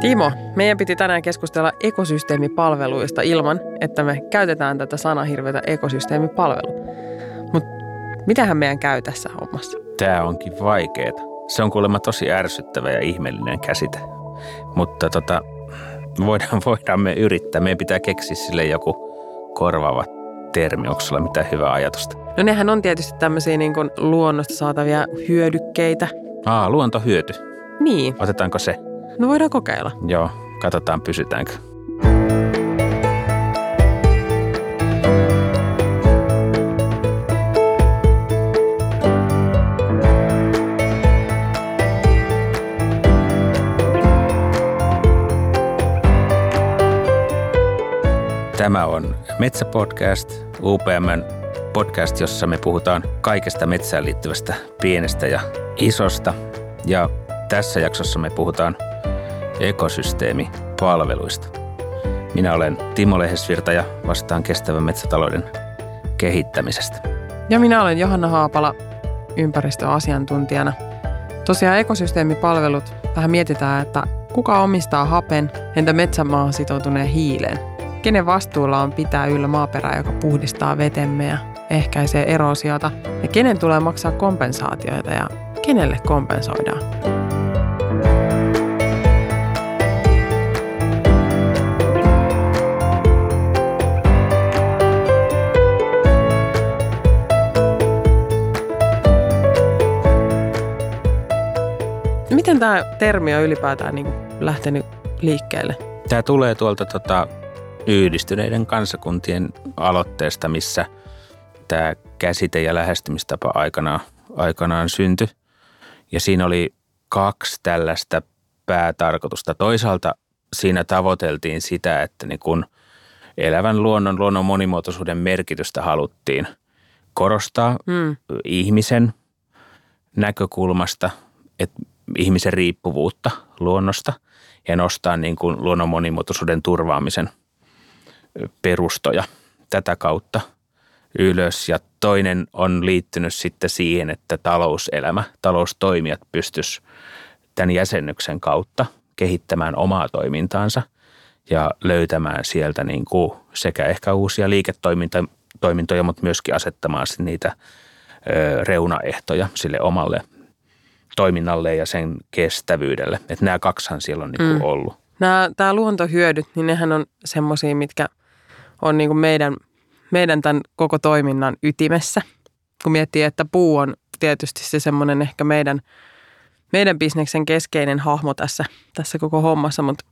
Timo, meidän piti tänään keskustella ekosysteemipalveluista ilman, että me käytetään tätä sanahirvetä ekosysteemipalvelu. Mutta mitähän meidän käy tässä hommassa? Tämä onkin vaikeeta. Se on kuulemma tosi ärsyttävä ja ihmeellinen käsite. Mutta tota, voidaan, voidaan me yrittää. Meidän pitää keksiä sille joku korvaava termi. Onko sulla mitään hyvää ajatusta? No nehän on tietysti tämmöisiä niin kuin luonnosta saatavia hyödykkeitä. Aa, luontohyöty. Niin, Otetaanko se? no voidaan kokeilla. Joo, katsotaan pysytäänkö. Tämä on Metsäpodcast, UPMn podcast, jossa me puhutaan kaikesta metsään liittyvästä pienestä ja isosta. Ja tässä jaksossa me puhutaan ekosysteemipalveluista. Minä olen Timo Lehesvirta ja vastaan kestävän metsätalouden kehittämisestä. Ja minä olen Johanna Haapala ympäristöasiantuntijana. Tosiaan ekosysteemipalvelut, vähän mietitään, että kuka omistaa hapen, entä metsämaahan sitoutuneen hiileen? Kenen vastuulla on pitää yllä maaperää, joka puhdistaa vetemme ja ehkäisee erosiota? Ja kenen tulee maksaa kompensaatioita ja kenelle kompensoidaan? Miten tämä termi on ylipäätään niin lähtenyt liikkeelle? Tämä tulee tuolta tota, yhdistyneiden kansakuntien aloitteesta, missä tämä käsite ja lähestymistapa aikanaan, aikanaan syntyi. Ja siinä oli kaksi tällaista päätarkoitusta. Toisaalta siinä tavoiteltiin sitä, että niin kun elävän luonnon, luonnon monimuotoisuuden merkitystä haluttiin korostaa Mm. ihmisen näkökulmasta, että ihmisen riippuvuutta luonnosta ja nostaa niin kuin luonnon monimuotoisuuden turvaamisen perustoja tätä kautta ylös. Ja toinen on liittynyt sitten siihen, että talouselämä, taloustoimijat pystys tämän jäsennyksen kautta kehittämään omaa toimintaansa ja löytämään sieltä niin kuin sekä ehkä uusia liiketoimintoja, mutta myöskin asettamaan niitä reunaehtoja sille omalle toiminnalle ja sen kestävyydelle. Että nämä kaksihan siellä on niin kuin Mm. ollut. Nämä, tämä luontohyödyt, niin nehän on semmoisia, mitkä on niin kuin meidän, meidän tämän koko toiminnan ytimessä. Kun miettii, että puu on tietysti se semmoinen ehkä meidän, meidän bisneksen keskeinen hahmo tässä, tässä koko hommassa, mutta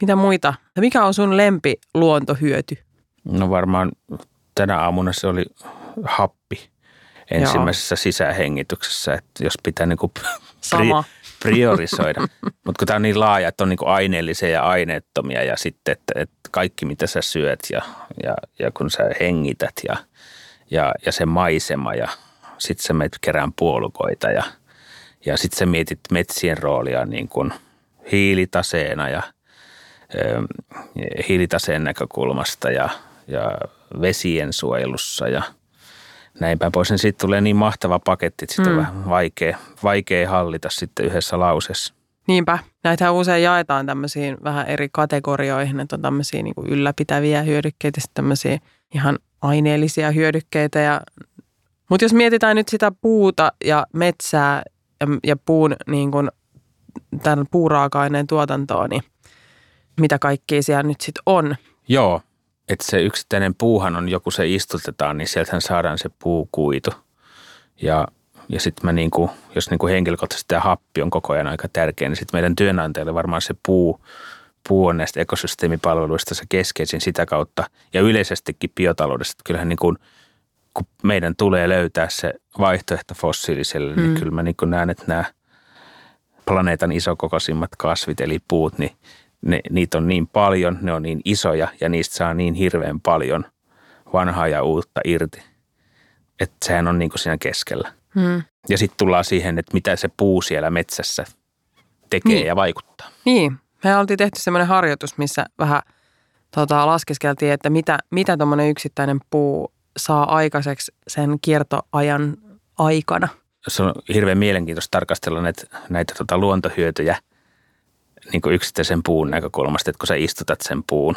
mitä muita? Mikä on sun lempi luontohyöty? No varmaan tänä aamuna se oli happi ensimmäisessä sisähengityksessä, että jos pitää niin kuin Sama. Priorisoida. Mutta kun tämä on niin laaja, että on niin aineellisia ja aineettomia ja sitten, että, että kaikki mitä sä syöt ja, ja, ja kun sä hengität ja, ja, ja se maisema ja sitten sä menet kerään puolukoita ja, ja sitten sä mietit metsien roolia niin kuin hiilitaseena ja ö, hiilitaseen näkökulmasta ja, ja vesien suojelussa ja näin päin pois. Niin siitä tulee niin mahtava paketti, että sitä on Mm. vähän vaikea, vaikea hallita sitten yhdessä lauseessa. Niinpä. Näitähän usein jaetaan tämmöisiin vähän eri kategorioihin, että on tämmöisiä niin kuin ylläpitäviä hyödykkeitä, sitten tämmöisiä ihan aineellisia hyödykkeitä. Ja... Mutta jos mietitään nyt sitä puuta ja metsää ja, ja puun niin kuin, tämän puuraaka-aineen tuotantoa, niin mitä kaikkea siellä nyt sitten on. Joo, että se yksittäinen puuhan on joku se istutetaan, niin sieltähän saadaan se puukuitu. Ja, ja sitten mä niinku, jos niinku henkilökohtaisesti tämä happi on koko ajan aika tärkeä, niin sitten meidän työnantajalle varmaan se puu, puu on näistä ekosysteemipalveluista se keskeisin sitä kautta. Ja yleisestikin biotaloudesta, että kyllähän niinku, kun meidän tulee löytää se vaihtoehto fossiiliselle, mm. niin Mm. kyllä mä niinku näen, että nämä planeetan isokokoisimmat kasvit eli puut, niin ne, niitä on niin paljon, ne on niin isoja ja niistä saa niin hirveän paljon vanhaa ja uutta irti. Että sehän on niin kuin siinä keskellä. Hmm. Ja sitten tullaan siihen, että mitä se puu siellä metsässä tekee Niin. ja vaikuttaa. Niin, me oltiin tehty semmoinen harjoitus, missä vähän tota, laskeskeltiin, että mitä, mitä tuommoinen yksittäinen puu saa aikaiseksi sen kiertoajan aikana. se on hirveän mielenkiintoista tarkastella näitä, näitä tota luontohyötyjä niin kuin yksittäisen puun näkökulmasta, että kun sä istutat sen puun,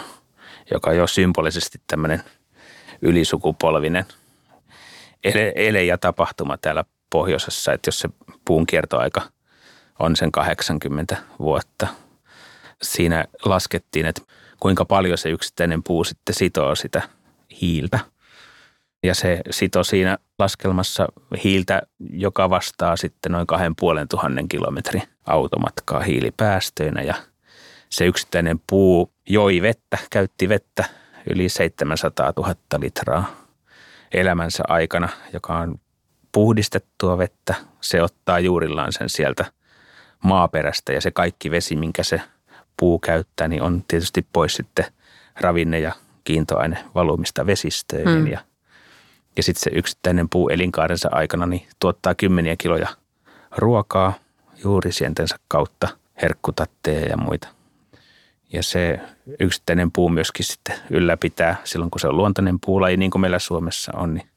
joka on jo symbolisesti tämmöinen ylisukupolvinen ele, ele ja tapahtuma täällä pohjoisessa, että jos se puun kiertoaika on sen 80 vuotta, siinä laskettiin, että kuinka paljon se yksittäinen puu sitten sitoo sitä hiiltä – ja se sito siinä laskelmassa hiiltä, joka vastaa sitten noin kahden puolen tuhannen kilometrin automatkaa hiilipäästöinä ja se yksittäinen puu joi vettä, käytti vettä yli 700 000 litraa elämänsä aikana, joka on puhdistettua vettä. Se ottaa juurillaan sen sieltä maaperästä ja se kaikki vesi, minkä se puu käyttää, niin on tietysti pois sitten ravinne- ja kiintoaine valumista vesistöihin mm. ja – ja sitten se yksittäinen puu elinkaarensa aikana niin tuottaa kymmeniä kiloja ruokaa juurisientensä kautta, herkkutatteja ja muita. Ja se yksittäinen puu myöskin sitten ylläpitää, silloin kun se on luontainen puulaji, niin kuin meillä Suomessa on, niin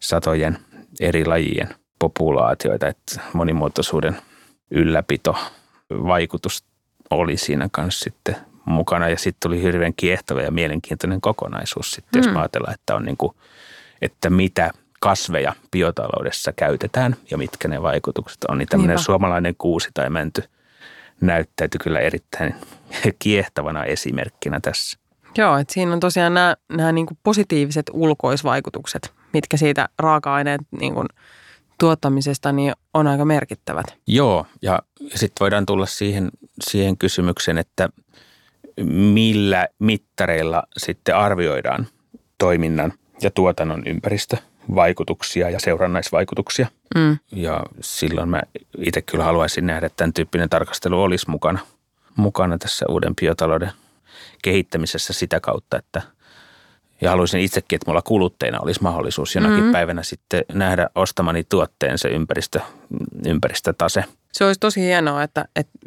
satojen eri lajien populaatioita, että monimuotoisuuden ylläpito, vaikutus oli siinä kanssa sitten mukana. Ja sitten tuli hirveän kiehtova ja mielenkiintoinen kokonaisuus sitten, mm. jos ajatellaan, että on niin kuin – että mitä kasveja biotaloudessa käytetään ja mitkä ne vaikutukset on. Niin tämmöinen Niinpä. suomalainen kuusi tai mänty näyttäytyi kyllä erittäin kiehtovana esimerkkinä tässä. Joo, että siinä on tosiaan nämä, nämä niin kuin positiiviset ulkoisvaikutukset, mitkä siitä raaka-aineen niin kuin tuottamisesta niin on aika merkittävät. Joo, ja sitten voidaan tulla siihen, siihen kysymykseen, että millä mittareilla sitten arvioidaan toiminnan ja tuotannon ympäristövaikutuksia ja seurannaisvaikutuksia. Mm. Ja silloin mä itse kyllä haluaisin nähdä, että tämän tyyppinen tarkastelu olisi mukana, mukana tässä uuden biotalouden kehittämisessä sitä kautta, että ja haluaisin itsekin, että mulla kuluttajana olisi mahdollisuus jonakin mm-hmm. päivänä sitten nähdä ostamani tuotteen se ympäristö, ympäristötase. Se olisi tosi hienoa, että, että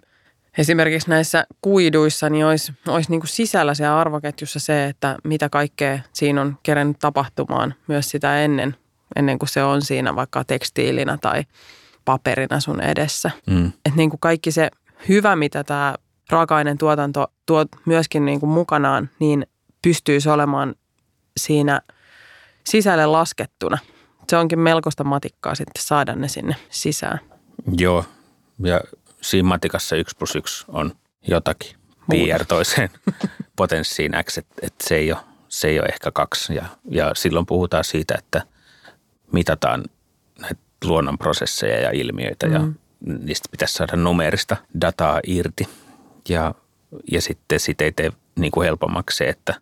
esimerkiksi näissä kuiduissa niin olisi, olisi niin kuin sisällä siellä arvoketjussa se, että mitä kaikkea siinä on kerennyt tapahtumaan myös sitä ennen, ennen kuin se on siinä vaikka tekstiilinä tai paperina sun edessä. Mm. Että niin kuin kaikki se hyvä, mitä tämä raaka-aineen tuotanto tuo myöskin niin kuin mukanaan, niin pystyisi olemaan siinä sisälle laskettuna. Se onkin melkoista matikkaa sitten saada ne sinne sisään. Joo, ja siinä matikassa 1 plus 1 on jotakin PR toiseen potenssiin X, että, että se, ei ole, se ei ole ehkä kaksi. Ja, ja silloin puhutaan siitä, että mitataan näitä luonnon prosesseja ja ilmiöitä mm. ja niistä pitäisi saada numerista dataa irti. Ja, ja sitten sitä ei tee niin kuin helpommaksi se, että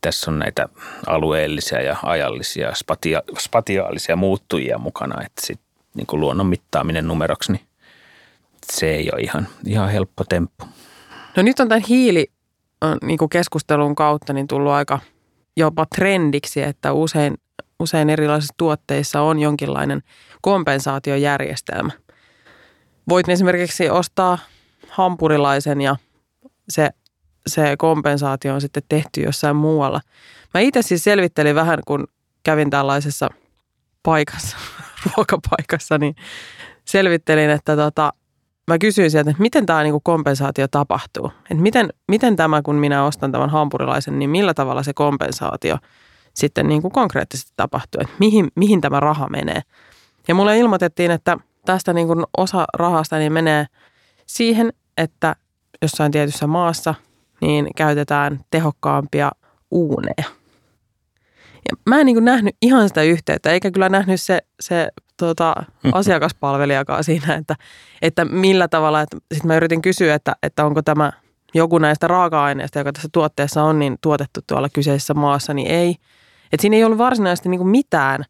tässä on näitä alueellisia ja ajallisia spatia- spatiaalisia muuttujia mukana, että sit niin kuin luonnon mittaaminen numeroksi, niin se ei ole ihan, ihan helppo temppu. No nyt on tämän hiili niin kuin keskustelun kautta niin tullut aika jopa trendiksi, että usein, usein erilaisissa tuotteissa on jonkinlainen kompensaatiojärjestelmä. Voit esimerkiksi ostaa hampurilaisen ja se, se kompensaatio on sitten tehty jossain muualla. Mä itse siis selvittelin vähän, kun kävin tällaisessa paikassa, ruokapaikassa, niin selvittelin, että tota, mä kysyin sieltä, että miten tämä niinku kompensaatio tapahtuu. Että miten, miten tämä, kun minä ostan tämän hampurilaisen, niin millä tavalla se kompensaatio sitten niinku konkreettisesti tapahtuu. Että mihin, mihin tämä raha menee. Ja mulle ilmoitettiin, että tästä niinku osa rahasta niin menee siihen, että jossain tietyssä maassa niin käytetään tehokkaampia uuneja. Ja mä en niin nähnyt ihan sitä yhteyttä, eikä kyllä nähnyt se, se tuota, asiakaspalvelijakaan siinä, että, että millä tavalla. Sitten mä yritin kysyä, että, että onko tämä joku näistä raaka-aineista, joka tässä tuotteessa on, niin tuotettu tuolla kyseisessä maassa, niin ei. Että siinä ei ollut varsinaisesti niin mitään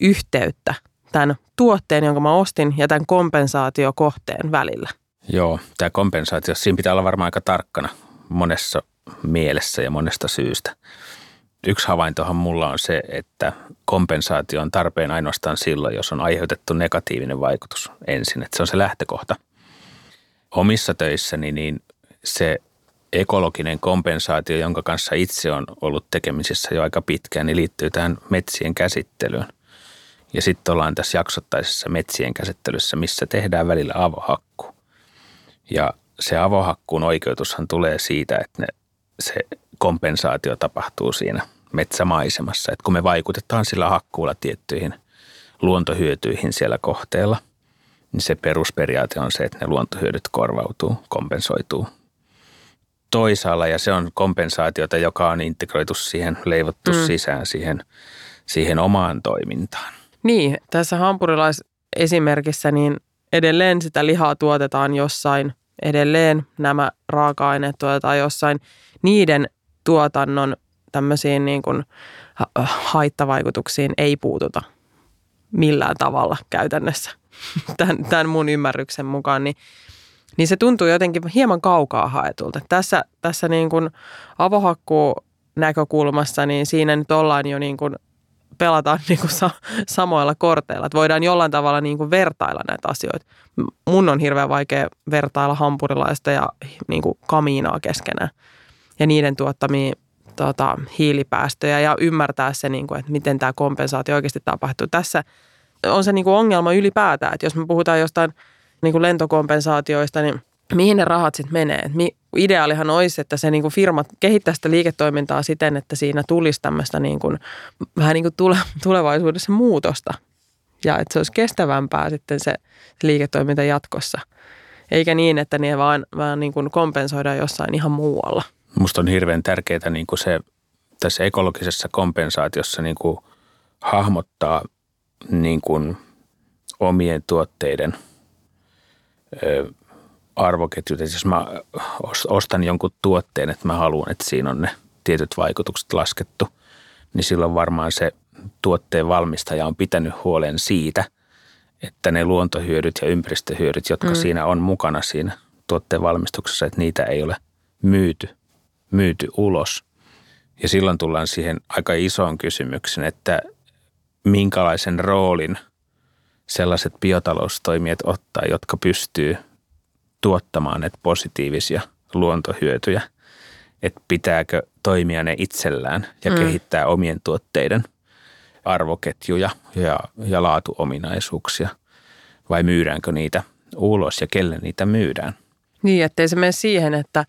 yhteyttä tämän tuotteen, jonka mä ostin, ja tämän kompensaatiokohteen välillä. Joo, tämä kompensaatio, siinä pitää olla varmaan aika tarkkana monessa mielessä ja monesta syystä. Yksi havaintohan mulla on se, että kompensaatio on tarpeen ainoastaan silloin, jos on aiheutettu negatiivinen vaikutus ensin. Että se on se lähtökohta. Omissa töissäni niin se ekologinen kompensaatio, jonka kanssa itse on ollut tekemisissä jo aika pitkään, niin liittyy tähän metsien käsittelyyn. Ja sitten ollaan tässä jaksottaisessa metsien käsittelyssä, missä tehdään välillä avohakku. Ja se avohakkuun oikeutushan tulee siitä, että ne, se kompensaatio tapahtuu siinä metsämaisemassa. Että kun me vaikutetaan sillä hakkuulla tiettyihin luontohyötyihin siellä kohteella, niin se perusperiaate on se, että ne luontohyödyt korvautuu, kompensoituu toisaalla ja se on kompensaatiota, joka on integroitu siihen, leivottu mm. sisään siihen, siihen omaan toimintaan. Niin, tässä hampurilaisesimerkissä niin edelleen sitä lihaa tuotetaan jossain, edelleen nämä raaka-aineet tuotetaan jossain. Niiden tuotannon tämmöisiin niin kuin haittavaikutuksiin ei puututa millään tavalla käytännössä. Tämän, tämän mun ymmärryksen mukaan, niin niin se tuntuu jotenkin hieman kaukaa haetulta. Tässä, tässä niin kuin avohakkuu näkökulmassa, niin siinä nyt ollaan jo niin kuin pelataan niin kuin sa- samoilla korteilla. Että voidaan jollain tavalla niin kuin vertailla näitä asioita. Mun on hirveän vaikea vertailla hampurilaista ja niin kuin kamiinaa keskenään ja niiden tuottamia tota, hiilipäästöjä ja ymmärtää se, niin kuin, että miten tämä kompensaatio oikeasti tapahtuu. Tässä on se niin kuin ongelma ylipäätään, että jos me puhutaan jostain – niin kuin lentokompensaatioista, niin mihin ne rahat sitten menee? Ideaalihan olisi, että se niin kuin firmat kehittää sitä liiketoimintaa siten, että siinä tulisi tämmöistä niin kuin, vähän niin kuin tule, tulevaisuudessa muutosta ja että se olisi kestävämpää sitten se, se liiketoiminta jatkossa. Eikä niin, että ne vaan, vaan niin kuin kompensoidaan jossain ihan muualla. Musta on hirveän tärkeää niin kuin se tässä ekologisessa kompensaatiossa niin kuin hahmottaa niin kuin omien tuotteiden – arvoketjut. Jos mä ostan jonkun tuotteen, että mä haluan, että siinä on ne tietyt vaikutukset laskettu, niin silloin varmaan se tuotteen valmistaja on pitänyt huolen siitä, että ne luontohyödyt ja ympäristöhyödyt, jotka mm. siinä on mukana siinä tuotteen valmistuksessa, että niitä ei ole myyty, myyty ulos. Ja silloin tullaan siihen aika isoon kysymykseen, että minkälaisen roolin – sellaiset biotaloustoimijat ottaa, jotka pystyy tuottamaan näitä positiivisia luontohyötyjä. Että pitääkö toimia ne itsellään ja mm. kehittää omien tuotteiden arvoketjuja ja, ja laatuominaisuuksia vai myydäänkö niitä ulos ja kelle niitä myydään. Niin, ettei se mene siihen, että,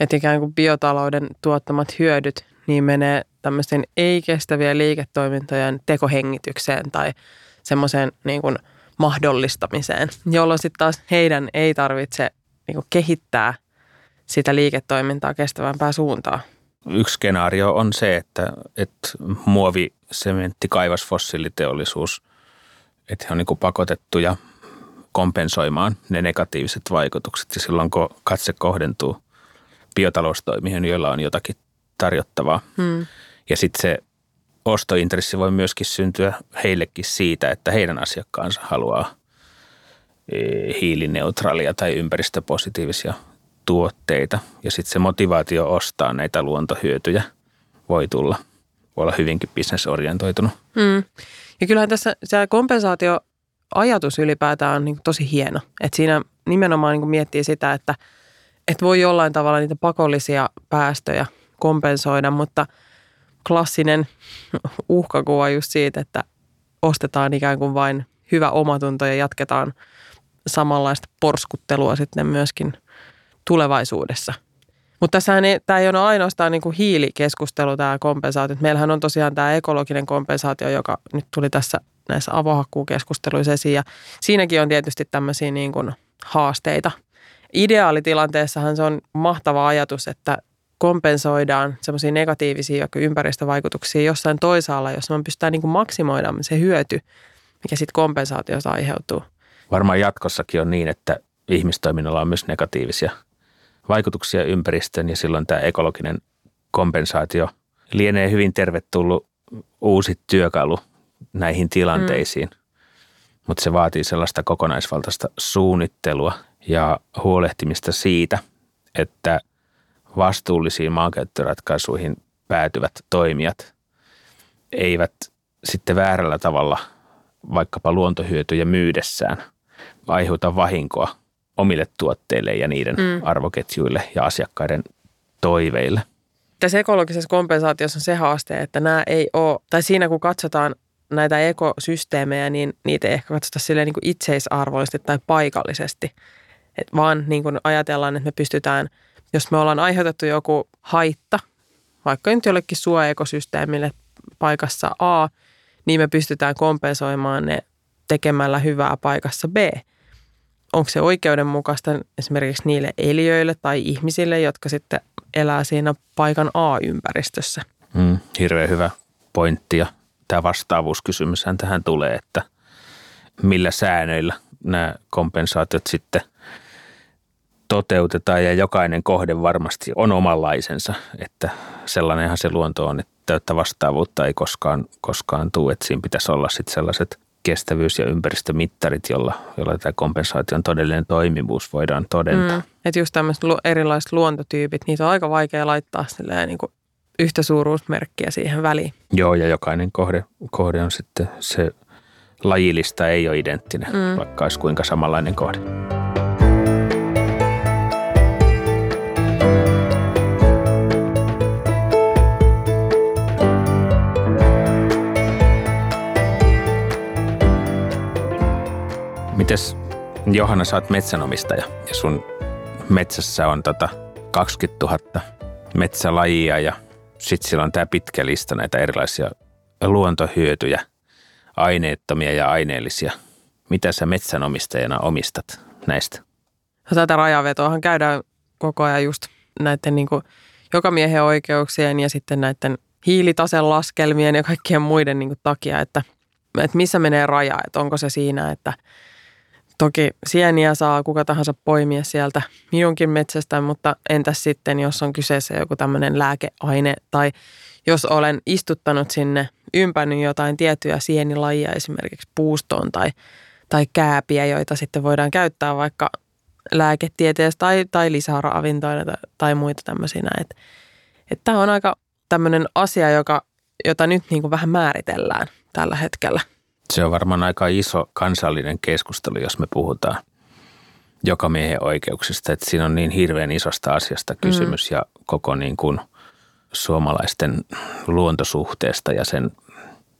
että ikään kuin biotalouden tuottamat hyödyt niin menee tämmöisten ei-kestäviä liiketoimintojen tekohengitykseen tai – semmoiseen niin kuin mahdollistamiseen, jolloin sitten taas heidän ei tarvitse niin kuin kehittää sitä liiketoimintaa kestävämpää suuntaa. Yksi skenaario on se, että, että muovi, sementti, kaivas, fossiiliteollisuus, että he on niin pakotettuja kompensoimaan ne negatiiviset vaikutukset. Ja silloin kun katse kohdentuu biotaloustoimiin, joilla on jotakin tarjottavaa. Hmm. Ja sitten se ostointressi voi myöskin syntyä heillekin siitä, että heidän asiakkaansa haluaa e, hiilineutraalia tai ympäristöpositiivisia tuotteita. Ja sitten se motivaatio ostaa näitä luontohyötyjä voi tulla, voi olla hyvinkin bisnesorientoitunut. Hmm. Ja kyllähän tässä se kompensaatioajatus ylipäätään on niin tosi hieno. Että siinä nimenomaan niin miettii sitä, että, että voi jollain tavalla niitä pakollisia päästöjä kompensoida, mutta – klassinen uhkakuva just siitä, että ostetaan ikään kuin vain hyvä omatunto ja jatketaan samanlaista porskuttelua sitten myöskin tulevaisuudessa. Mutta tässähän ei, tämä ei ole ainoastaan niin kuin hiilikeskustelu, tämä kompensaatio. Meillähän on tosiaan tämä ekologinen kompensaatio, joka nyt tuli tässä näissä avohakkuukeskusteluissa esiin. Ja siinäkin on tietysti tämmöisiä niin kuin haasteita. Ideaalitilanteessahan se on mahtava ajatus, että kompensoidaan semmoisia negatiivisia ympäristövaikutuksia jossain toisaalla, jos me pystytään niin maksimoimaan se hyöty, mikä sitten kompensaatiosta aiheutuu. Varmaan jatkossakin on niin, että ihmistoiminnalla on myös negatiivisia vaikutuksia ympäristöön ja silloin tämä ekologinen kompensaatio lienee hyvin tervetullut uusi työkalu näihin tilanteisiin. Mm. Mutta se vaatii sellaista kokonaisvaltaista suunnittelua ja huolehtimista siitä, että – vastuullisiin maankäyttöratkaisuihin päätyvät toimijat eivät sitten väärällä tavalla vaikkapa luontohyötyjä myydessään aiheuta vahinkoa omille tuotteille ja niiden mm. arvoketjuille ja asiakkaiden toiveille. Tässä ekologisessa kompensaatiossa on se haaste, että nämä ei ole, tai siinä kun katsotaan näitä ekosysteemejä, niin niitä ei ehkä katsota silleen niin itseisarvoisesti tai paikallisesti. Et vaan niin kuin ajatellaan, että me pystytään, jos me ollaan aiheutettu joku haitta, vaikka nyt jollekin suoekosysteemille paikassa A, niin me pystytään kompensoimaan ne tekemällä hyvää paikassa B. Onko se oikeudenmukaista esimerkiksi niille eliöille tai ihmisille, jotka sitten elää siinä paikan A-ympäristössä? Mm, hirveän hyvä pointti ja tämä vastaavuuskysymyshän tähän tulee, että millä säännöillä nämä kompensaatiot sitten toteutetaan ja jokainen kohde varmasti on omanlaisensa, että sellainenhan se luonto on, että täyttä vastaavuutta ei koskaan, koskaan tule, että siinä pitäisi olla sitten sellaiset kestävyys- ja ympäristömittarit, jolla, jolla tämä kompensaation todellinen toimivuus voidaan todentaa. Mm, että just tämmöiset erilaiset luontotyypit, niitä on aika vaikea laittaa niin kuin yhtä suuruusmerkkiä siihen väliin. Joo, ja jokainen kohde, kohde on sitten se lajilista ei ole identtinen, mm. vaikka olisi kuinka samanlainen kohde. Mites Johanna, sä oot metsänomistaja ja sun metsässä on tota 20 000 metsälajia ja sitten sillä on tämä pitkä lista näitä erilaisia luontohyötyjä, aineettomia ja aineellisia. Mitä sä metsänomistajana omistat näistä? No, tätä rajavetoahan käydään koko ajan just näiden niin kuin jokamiehen oikeuksien ja sitten näiden hiilitasen laskelmien ja kaikkien muiden niin kuin takia, että, että missä menee raja, että onko se siinä, että Toki sieniä saa kuka tahansa poimia sieltä minunkin metsästä, mutta entäs sitten, jos on kyseessä joku tämmöinen lääkeaine tai jos olen istuttanut sinne ympännyt jotain tiettyjä sienilajia esimerkiksi puustoon tai, tai kääpiä, joita sitten voidaan käyttää vaikka lääketieteessä tai, tai lisäravintoina tai, tai muita tämmöisiä. Että et tämä on aika tämmöinen asia, joka, jota nyt niin kuin vähän määritellään tällä hetkellä – se on varmaan aika iso kansallinen keskustelu, jos me puhutaan joka miehen oikeuksista. Että siinä on niin hirveän isosta asiasta mm. kysymys mm. ja koko niin kuin suomalaisten luontosuhteesta ja sen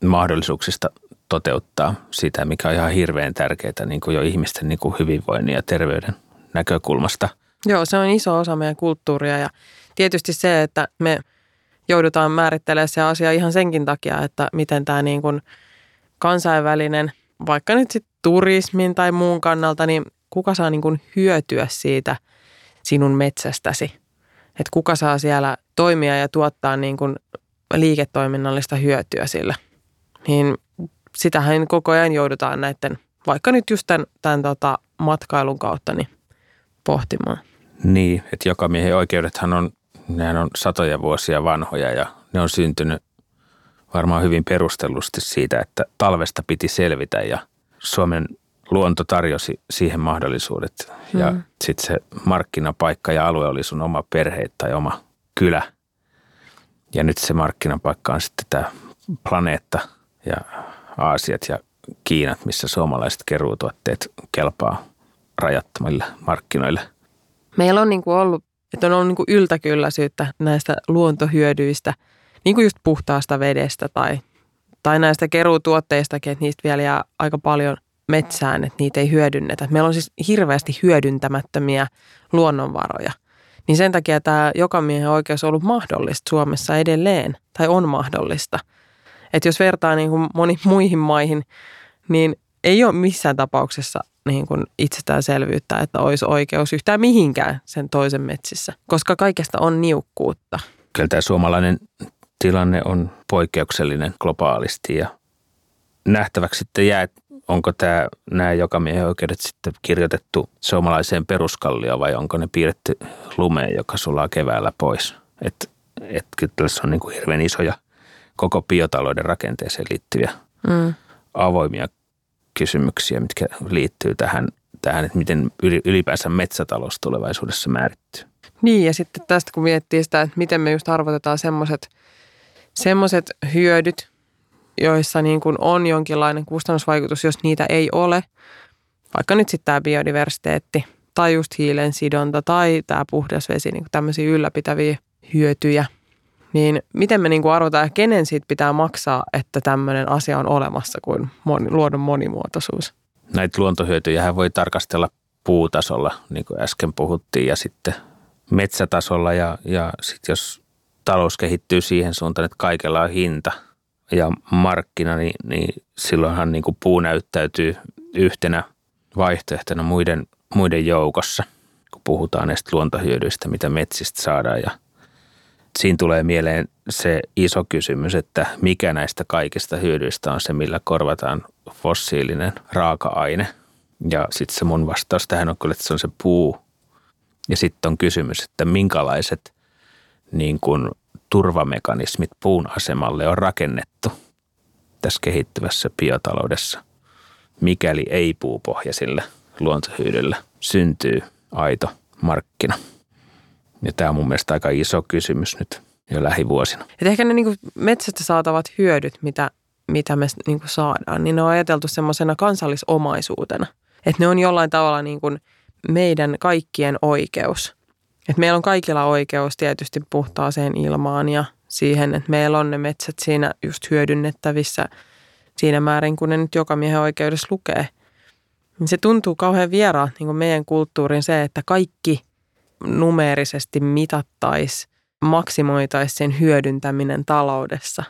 mahdollisuuksista toteuttaa sitä, mikä on ihan hirveän tärkeää niin kuin jo ihmisten niin kuin hyvinvoinnin ja terveyden näkökulmasta. Joo, se on iso osa meidän kulttuuria ja tietysti se, että me joudutaan määrittelemään se asia ihan senkin takia, että miten tämä niin kuin – kansainvälinen, vaikka nyt sitten turismin tai muun kannalta, niin kuka saa niin kuin hyötyä siitä sinun metsästäsi? Että kuka saa siellä toimia ja tuottaa niin kuin liiketoiminnallista hyötyä sillä? Niin sitähän koko ajan joudutaan näiden, vaikka nyt just tämän, tämän tota matkailun kautta, niin pohtimaan. Niin, että joka miehen oikeudethan on, nehän on satoja vuosia vanhoja ja ne on syntynyt varmaan hyvin perustellusti siitä, että talvesta piti selvitä ja Suomen luonto tarjosi siihen mahdollisuudet. Mm. Ja sitten se markkinapaikka ja alue oli sun oma perhe tai oma kylä. Ja nyt se markkinapaikka on sitten tämä planeetta ja Aasiat ja Kiinat, missä suomalaiset keruutuotteet kelpaa rajattomille markkinoille. Meillä on niin kuin ollut, että on ollut niin kuin yltäkylläisyyttä näistä luontohyödyistä – niin kuin just puhtaasta vedestä tai, tai näistä keruutuotteistakin, että niistä vielä jää aika paljon metsään, että niitä ei hyödynnetä. Meillä on siis hirveästi hyödyntämättömiä luonnonvaroja. Niin sen takia tämä jokamiehen oikeus on ollut mahdollista Suomessa edelleen, tai on mahdollista. Että jos vertaa niin kuin moniin muihin maihin, niin ei ole missään tapauksessa niin kuin itsestäänselvyyttä, että olisi oikeus yhtään mihinkään sen toisen metsissä, koska kaikesta on niukkuutta. Kyllä tämä suomalainen tilanne on poikkeuksellinen globaalisti ja nähtäväksi sitten jää, onko tämä, nämä jokamiehen oikeudet sitten kirjoitettu suomalaiseen peruskallioon vai onko ne piirretty lumeen, joka sulaa keväällä pois. Että et, kyllä tässä on niin kuin hirveän isoja koko biotalouden rakenteeseen liittyviä mm. avoimia kysymyksiä, mitkä liittyy tähän, tähän, että miten ylipäänsä metsätalous tulevaisuudessa määrittyy. Niin ja sitten tästä kun miettii sitä, että miten me just arvotetaan semmoiset – semmoiset hyödyt, joissa niin kuin on jonkinlainen kustannusvaikutus, jos niitä ei ole, vaikka nyt sitten tämä biodiversiteetti tai just hiilen sidonta tai tämä puhdas vesi, niin tämmöisiä ylläpitäviä hyötyjä, niin miten me niin kuin arvotaan ja kenen siitä pitää maksaa, että tämmöinen asia on olemassa kuin moni, luodon monimuotoisuus? Näitä luontohyötyjä voi tarkastella puutasolla, niin kuin äsken puhuttiin, ja sitten metsätasolla ja, ja sitten jos talous kehittyy siihen suuntaan, että kaikella on hinta ja markkina, niin, niin silloinhan niin kuin puu näyttäytyy yhtenä vaihtoehtona muiden, muiden joukossa, kun puhutaan näistä luontohyödyistä, mitä metsistä saadaan. Ja siinä tulee mieleen se iso kysymys, että mikä näistä kaikista hyödyistä on se, millä korvataan fossiilinen raaka-aine. Ja sitten se mun vastaus tähän on kyllä, että se on se puu. Ja sitten on kysymys, että minkälaiset niin kuin turvamekanismit puun asemalle on rakennettu tässä kehittyvässä biotaloudessa, mikäli ei puupohjaisille luontohyödylle syntyy aito markkina. Ja tämä on mun mielestä aika iso kysymys nyt jo lähivuosina. Et ehkä ne niin metsästä saatavat hyödyt, mitä, mitä me niin saadaan, niin ne on ajateltu semmoisena kansallisomaisuutena. Että ne on jollain tavalla niin kuin meidän kaikkien oikeus – et meillä on kaikilla oikeus tietysti puhtaaseen ilmaan ja siihen, että meillä on ne metsät siinä just hyödynnettävissä siinä määrin, kun ne nyt joka miehen oikeudessa lukee. Se tuntuu kauhean vieraan niin meidän kulttuurin se, että kaikki numeerisesti mitattaisi, maksimoitaisi sen hyödyntäminen taloudessa.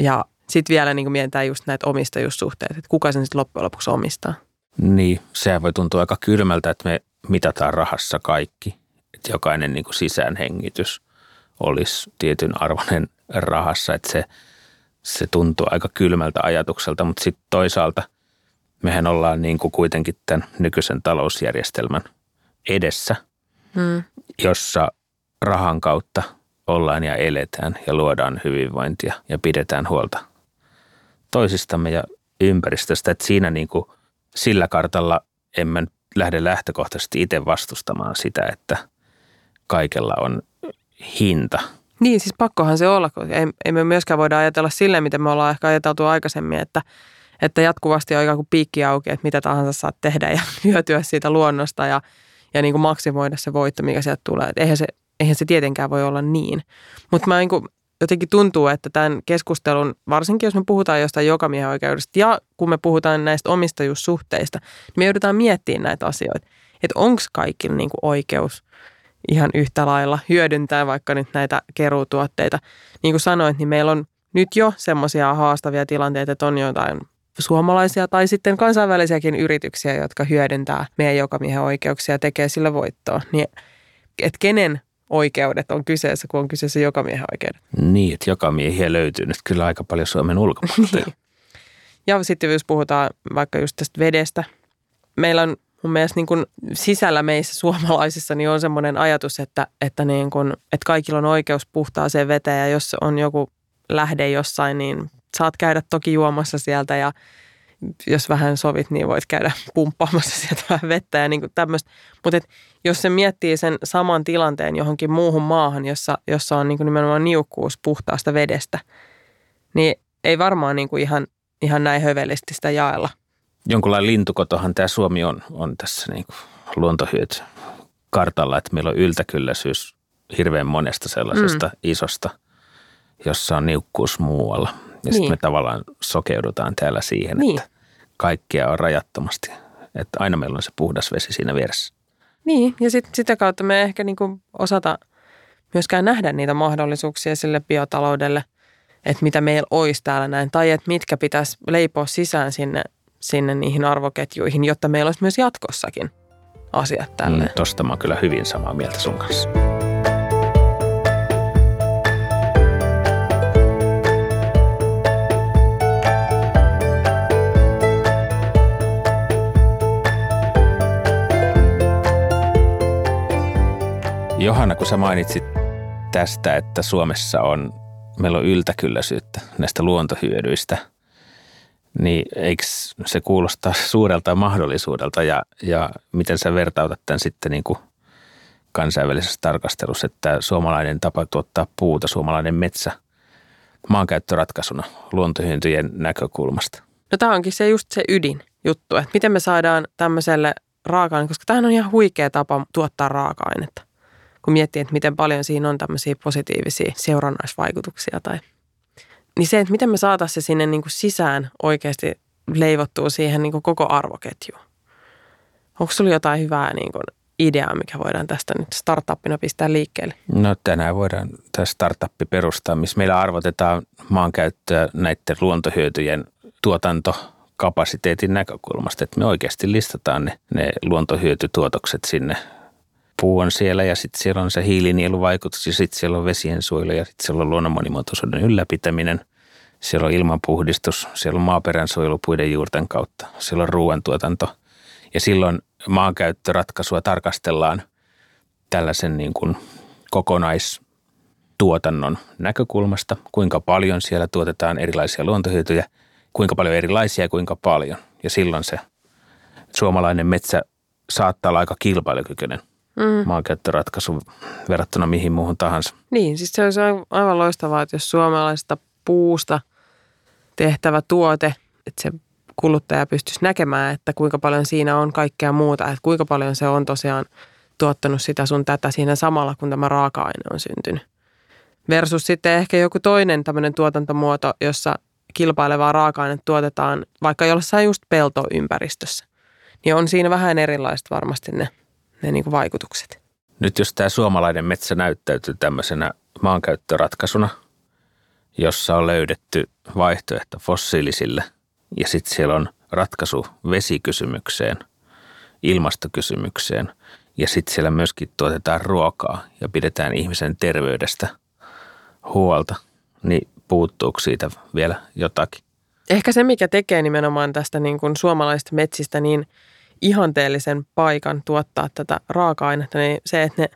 Ja sitten vielä niin mietitään just näitä omistajuussuhteita, että kuka sen sitten loppujen lopuksi omistaa. Niin, se voi tuntua aika kylmältä, että me mitataan rahassa kaikki että jokainen niin kuin sisäänhengitys olisi tietyn arvoinen rahassa, että se, se tuntuu aika kylmältä ajatukselta, mutta sitten toisaalta mehän ollaan niin kuin kuitenkin tämän nykyisen talousjärjestelmän edessä, hmm. jossa rahan kautta ollaan ja eletään ja luodaan hyvinvointia ja pidetään huolta toisistamme ja ympäristöstä. Että siinä niin kuin sillä kartalla emme lähde lähtökohtaisesti itse vastustamaan sitä, että – kaikella on hinta. Niin, siis pakkohan se olla, kun ei, ei me myöskään voida ajatella silleen, miten me ollaan ehkä ajateltu aikaisemmin, että, että jatkuvasti on ikään kuin piikki auki, että mitä tahansa saat tehdä ja hyötyä siitä luonnosta ja, ja niin kuin maksimoida se voitto, mikä sieltä tulee. Et eihän, se, eihän se tietenkään voi olla niin. Mutta mä niin kuin, jotenkin tuntuu, että tämän keskustelun, varsinkin jos me puhutaan jostain jokamiehen oikeudesta ja kun me puhutaan näistä omistajuussuhteista, niin me joudutaan miettimään näitä asioita. Että onko kaikilla niin kuin oikeus ihan yhtä lailla hyödyntää vaikka nyt näitä keruutuotteita. Niin kuin sanoit, niin meillä on nyt jo semmoisia haastavia tilanteita, että on jotain suomalaisia tai sitten kansainvälisiäkin yrityksiä, jotka hyödyntää meidän jokamiehen oikeuksia ja tekee sillä voittoa. Niin, että kenen oikeudet on kyseessä, kun on kyseessä jokamiehen oikeudet. Niin, että jokamiehiä löytyy nyt kyllä aika paljon Suomen ulkopuolelta. niin. Ja sitten jos puhutaan vaikka just tästä vedestä, meillä on mun mielestä niin kuin sisällä meissä suomalaisissa niin on semmoinen ajatus, että, että, niin kuin, että kaikilla on oikeus puhtaaseen veteen ja jos on joku lähde jossain, niin saat käydä toki juomassa sieltä ja jos vähän sovit, niin voit käydä pumppaamassa sieltä vähän vettä ja niin kuin tämmöistä. Mutta jos se miettii sen saman tilanteen johonkin muuhun maahan, jossa, jossa on niin kuin nimenomaan niukkuus puhtaasta vedestä, niin ei varmaan niin kuin ihan, ihan näin hövelisti sitä jaella – jonkunlainen lintukotohan tämä Suomi on, on tässä niin luontohyöty kartalla, että meillä on yltäkylläisyys hirveän monesta sellaisesta mm. isosta, jossa on niukkuus muualla. Ja niin. sitten me tavallaan sokeudutaan täällä siihen, niin. että kaikkea on rajattomasti. Että aina meillä on se puhdas vesi siinä vieressä. Niin, ja sit, sitä kautta me ehkä niinku osata myöskään nähdä niitä mahdollisuuksia sille biotaloudelle, että mitä meillä olisi täällä näin, tai että mitkä pitäisi leipoa sisään sinne sinne niihin arvoketjuihin, jotta meillä olisi myös jatkossakin asiat tälle. Mm, tosta mä oon kyllä hyvin samaa mieltä sun kanssa. Johanna, kun sä mainitsit tästä, että Suomessa on, meillä on yltäkylläisyyttä näistä luontohyödyistä – niin eikö se kuulostaa suurelta mahdollisuudelta ja, ja miten sä vertautat tämän sitten niin kuin kansainvälisessä tarkastelussa, että suomalainen tapa tuottaa puuta, suomalainen metsä maankäyttöratkaisuna luontohyöntyjen näkökulmasta? No tämä onkin se just se ydin juttu, että miten me saadaan tämmöiselle raaka koska tämähän on ihan huikea tapa tuottaa raaka-ainetta. kun miettii, että miten paljon siinä on tämmöisiä positiivisia seurannaisvaikutuksia tai niin se, että miten me saataisiin se sinne niin kuin sisään oikeasti leivottua siihen niin kuin koko arvoketjuun. Onko sulla jotain hyvää niin kuin ideaa, mikä voidaan tästä nyt startuppina pistää liikkeelle? No tänään voidaan tämä startuppi perustaa, missä meillä arvotetaan maankäyttöä näiden luontohyötyjen tuotantokapasiteetin näkökulmasta, että me oikeasti listataan ne, ne luontohyötytuotokset sinne. Puu on siellä ja sitten siellä on se hiilinieluvaikutus ja sitten siellä on vesien suojelu ja sitten siellä on luonnon monimuotoisuuden ylläpitäminen. Siellä on ilmanpuhdistus, siellä on maaperän suojelu puiden juurten kautta, siellä on ruoantuotanto – ja silloin maankäyttöratkaisua tarkastellaan tällaisen niin kuin kokonaistuotannon näkökulmasta, kuinka paljon siellä tuotetaan erilaisia luontohyötyjä, kuinka paljon erilaisia ja kuinka paljon. Ja silloin se suomalainen metsä saattaa olla aika kilpailukykyinen mm. maankäyttöratkaisu verrattuna mihin muuhun tahansa. Niin, siis se olisi aivan loistavaa, että jos suomalaisesta puusta tehtävä tuote, että se kuluttaja pystyisi näkemään, että kuinka paljon siinä on kaikkea muuta, että kuinka paljon se on tosiaan tuottanut sitä sun tätä siinä samalla, kun tämä raaka-aine on syntynyt. Versus sitten ehkä joku toinen tämmöinen tuotantomuoto, jossa kilpailevaa raaka-ainetta tuotetaan vaikka jossain just peltoympäristössä. Niin on siinä vähän erilaiset varmasti ne, ne niin kuin vaikutukset. Nyt jos tämä suomalainen metsä näyttäytyy tämmöisenä maankäyttöratkaisuna, jossa on löydetty vaihtoehto fossiilisille – ja sitten siellä on ratkaisu vesikysymykseen, ilmastokysymykseen ja sitten siellä myöskin tuotetaan ruokaa ja pidetään ihmisen terveydestä huolta. Niin puuttuuko siitä vielä jotakin? Ehkä se, mikä tekee nimenomaan tästä niin kuin suomalaisista metsistä niin ihanteellisen paikan tuottaa tätä raaka-ainetta, niin se, että, ne,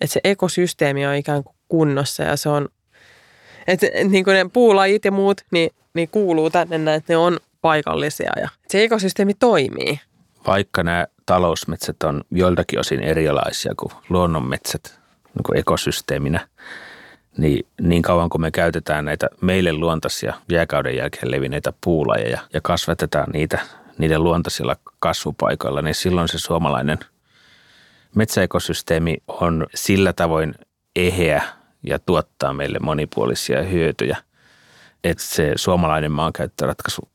että se ekosysteemi on ikään kuin kunnossa ja se on, että niin kuin ne puulajit ja muut, niin niin kuuluu tänne että ne on paikallisia ja se ekosysteemi toimii. Vaikka nämä talousmetsät on joiltakin osin erilaisia kuin luonnonmetsät niin kuin ekosysteeminä, niin niin kauan kuin me käytetään näitä meille luontaisia jääkauden jälkeen levinneitä puulajeja ja kasvatetaan niitä niiden luontaisilla kasvupaikoilla, niin silloin se suomalainen metsäekosysteemi on sillä tavoin eheä ja tuottaa meille monipuolisia hyötyjä – että se suomalainen maankäyttöratkaisu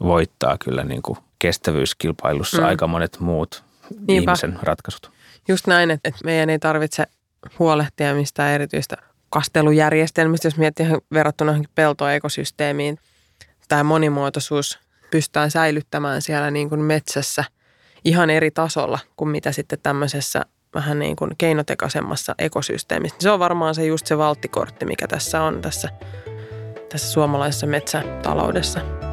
voittaa kyllä niin kuin kestävyyskilpailussa mm. aika monet muut Niinpä. ihmisen ratkaisut. Just näin, että, meidän ei tarvitse huolehtia mistään erityistä kastelujärjestelmistä, jos miettii verrattuna peltoekosysteemiin. Tämä monimuotoisuus pystytään säilyttämään siellä niin kuin metsässä ihan eri tasolla kuin mitä sitten tämmöisessä vähän niin kuin keinotekaisemmassa ekosysteemissä. Se on varmaan se just se valttikortti, mikä tässä on tässä tässä suomalaisessa metsätaloudessa.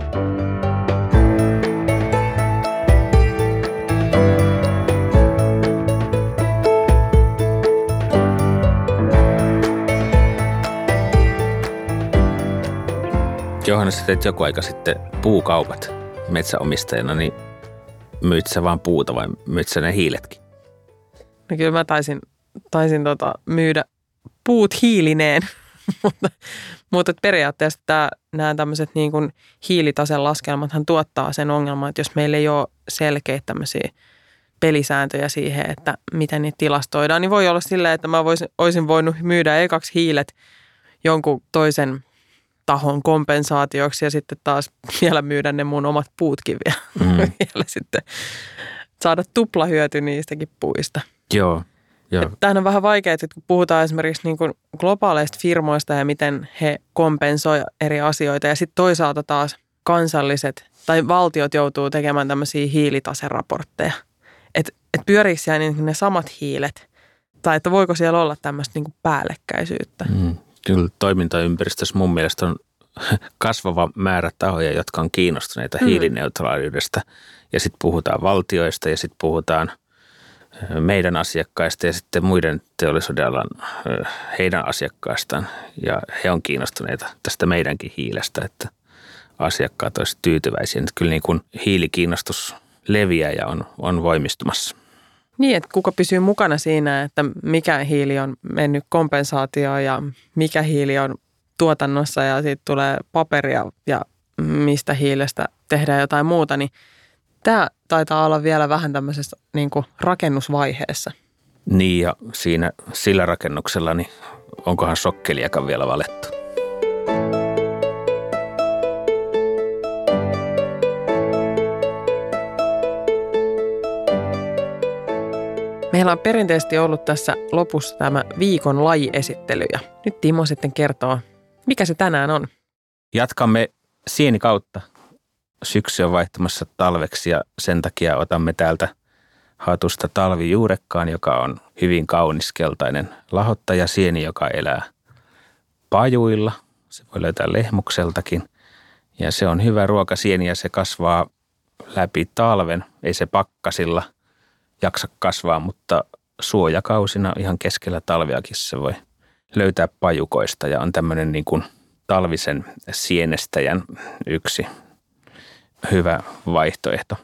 Johannes, teit joku aika sitten puukaupat metsäomistajana, niin myyt sä vaan puuta vai myyt sä ne hiiletkin? No kyllä mä taisin, taisin tota myydä puut hiilineen. mutta, mutta periaatteessa tämä, nämä tämmöiset niin kuin hiilitasen laskelmathan tuottaa sen ongelman, että jos meillä ei ole selkeitä tämmöisiä pelisääntöjä siihen, että miten niitä tilastoidaan, niin voi olla silleen, että mä voisin, olisin voinut myydä ekaksi hiilet jonkun toisen tahon kompensaatioksi ja sitten taas vielä myydä ne mun omat puutkin vielä, mm. vielä sitten saada tuplahyöty niistäkin puista. Joo, Tämähän on vähän vaikeaa, että kun puhutaan esimerkiksi niin kuin globaaleista firmoista ja miten he kompensoivat eri asioita ja sitten toisaalta taas kansalliset tai valtiot joutuu tekemään tämmöisiä hiilitaseraportteja. Että et pyöriikö siellä niin ne samat hiilet tai että voiko siellä olla tämmöistä niin kuin päällekkäisyyttä? Mm, kyllä toimintaympäristössä mun mielestä on kasvava määrä tahoja, jotka on kiinnostuneita mm. hiilineutraaliudesta. Ja sitten puhutaan valtioista ja sitten puhutaan – meidän asiakkaista ja sitten muiden teollisuuden alan heidän asiakkaistaan. Ja he on kiinnostuneita tästä meidänkin hiilestä, että asiakkaat olisivat tyytyväisiä. Että kyllä niin kuin hiilikiinnostus leviää ja on, on voimistumassa. Niin, että kuka pysyy mukana siinä, että mikä hiili on mennyt kompensaatioon ja mikä hiili on tuotannossa ja siitä tulee paperia ja mistä hiilestä tehdään jotain muuta, niin Tämä taitaa olla vielä vähän tämmöisessä niin kuin rakennusvaiheessa. Niin ja siinä sillä rakennuksella, niin onkohan sokkeliakaan vielä valettu? Meillä on perinteisesti ollut tässä lopussa tämä viikon lajiesittely ja nyt Timo sitten kertoo, mikä se tänään on. Jatkamme sieni kautta. Syksy on vaihtumassa talveksi ja sen takia otamme täältä hatusta talvijuurekkaan, joka on hyvin kaunis keltainen lahottaja sieni, joka elää pajuilla. Se voi löytää lehmukseltakin ja se on hyvä ruokasieni ja se kasvaa läpi talven. Ei se pakkasilla jaksa kasvaa, mutta suojakausina ihan keskellä talviakin se voi löytää pajukoista ja on tämmöinen niin kuin talvisen sienestäjän yksi hyvä vaihtoehto.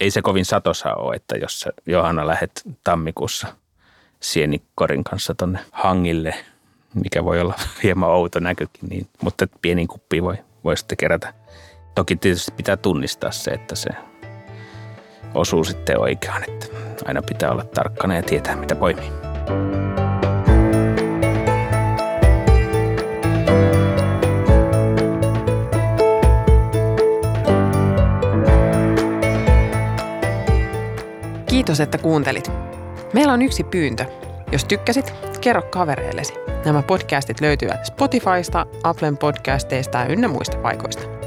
Ei se kovin satosa ole, että jos sä Johanna lähet tammikuussa sienikorin kanssa tonne hangille, mikä voi olla hieman outo näkökin, niin, mutta pieni kuppi voi, voi sitten kerätä. Toki tietysti pitää tunnistaa se, että se osuu sitten oikeaan, että aina pitää olla tarkkana ja tietää mitä poimii. Kiitos, että kuuntelit. Meillä on yksi pyyntö. Jos tykkäsit, kerro kavereillesi. Nämä podcastit löytyvät Spotifysta, Applen podcasteista ja ynnä muista paikoista.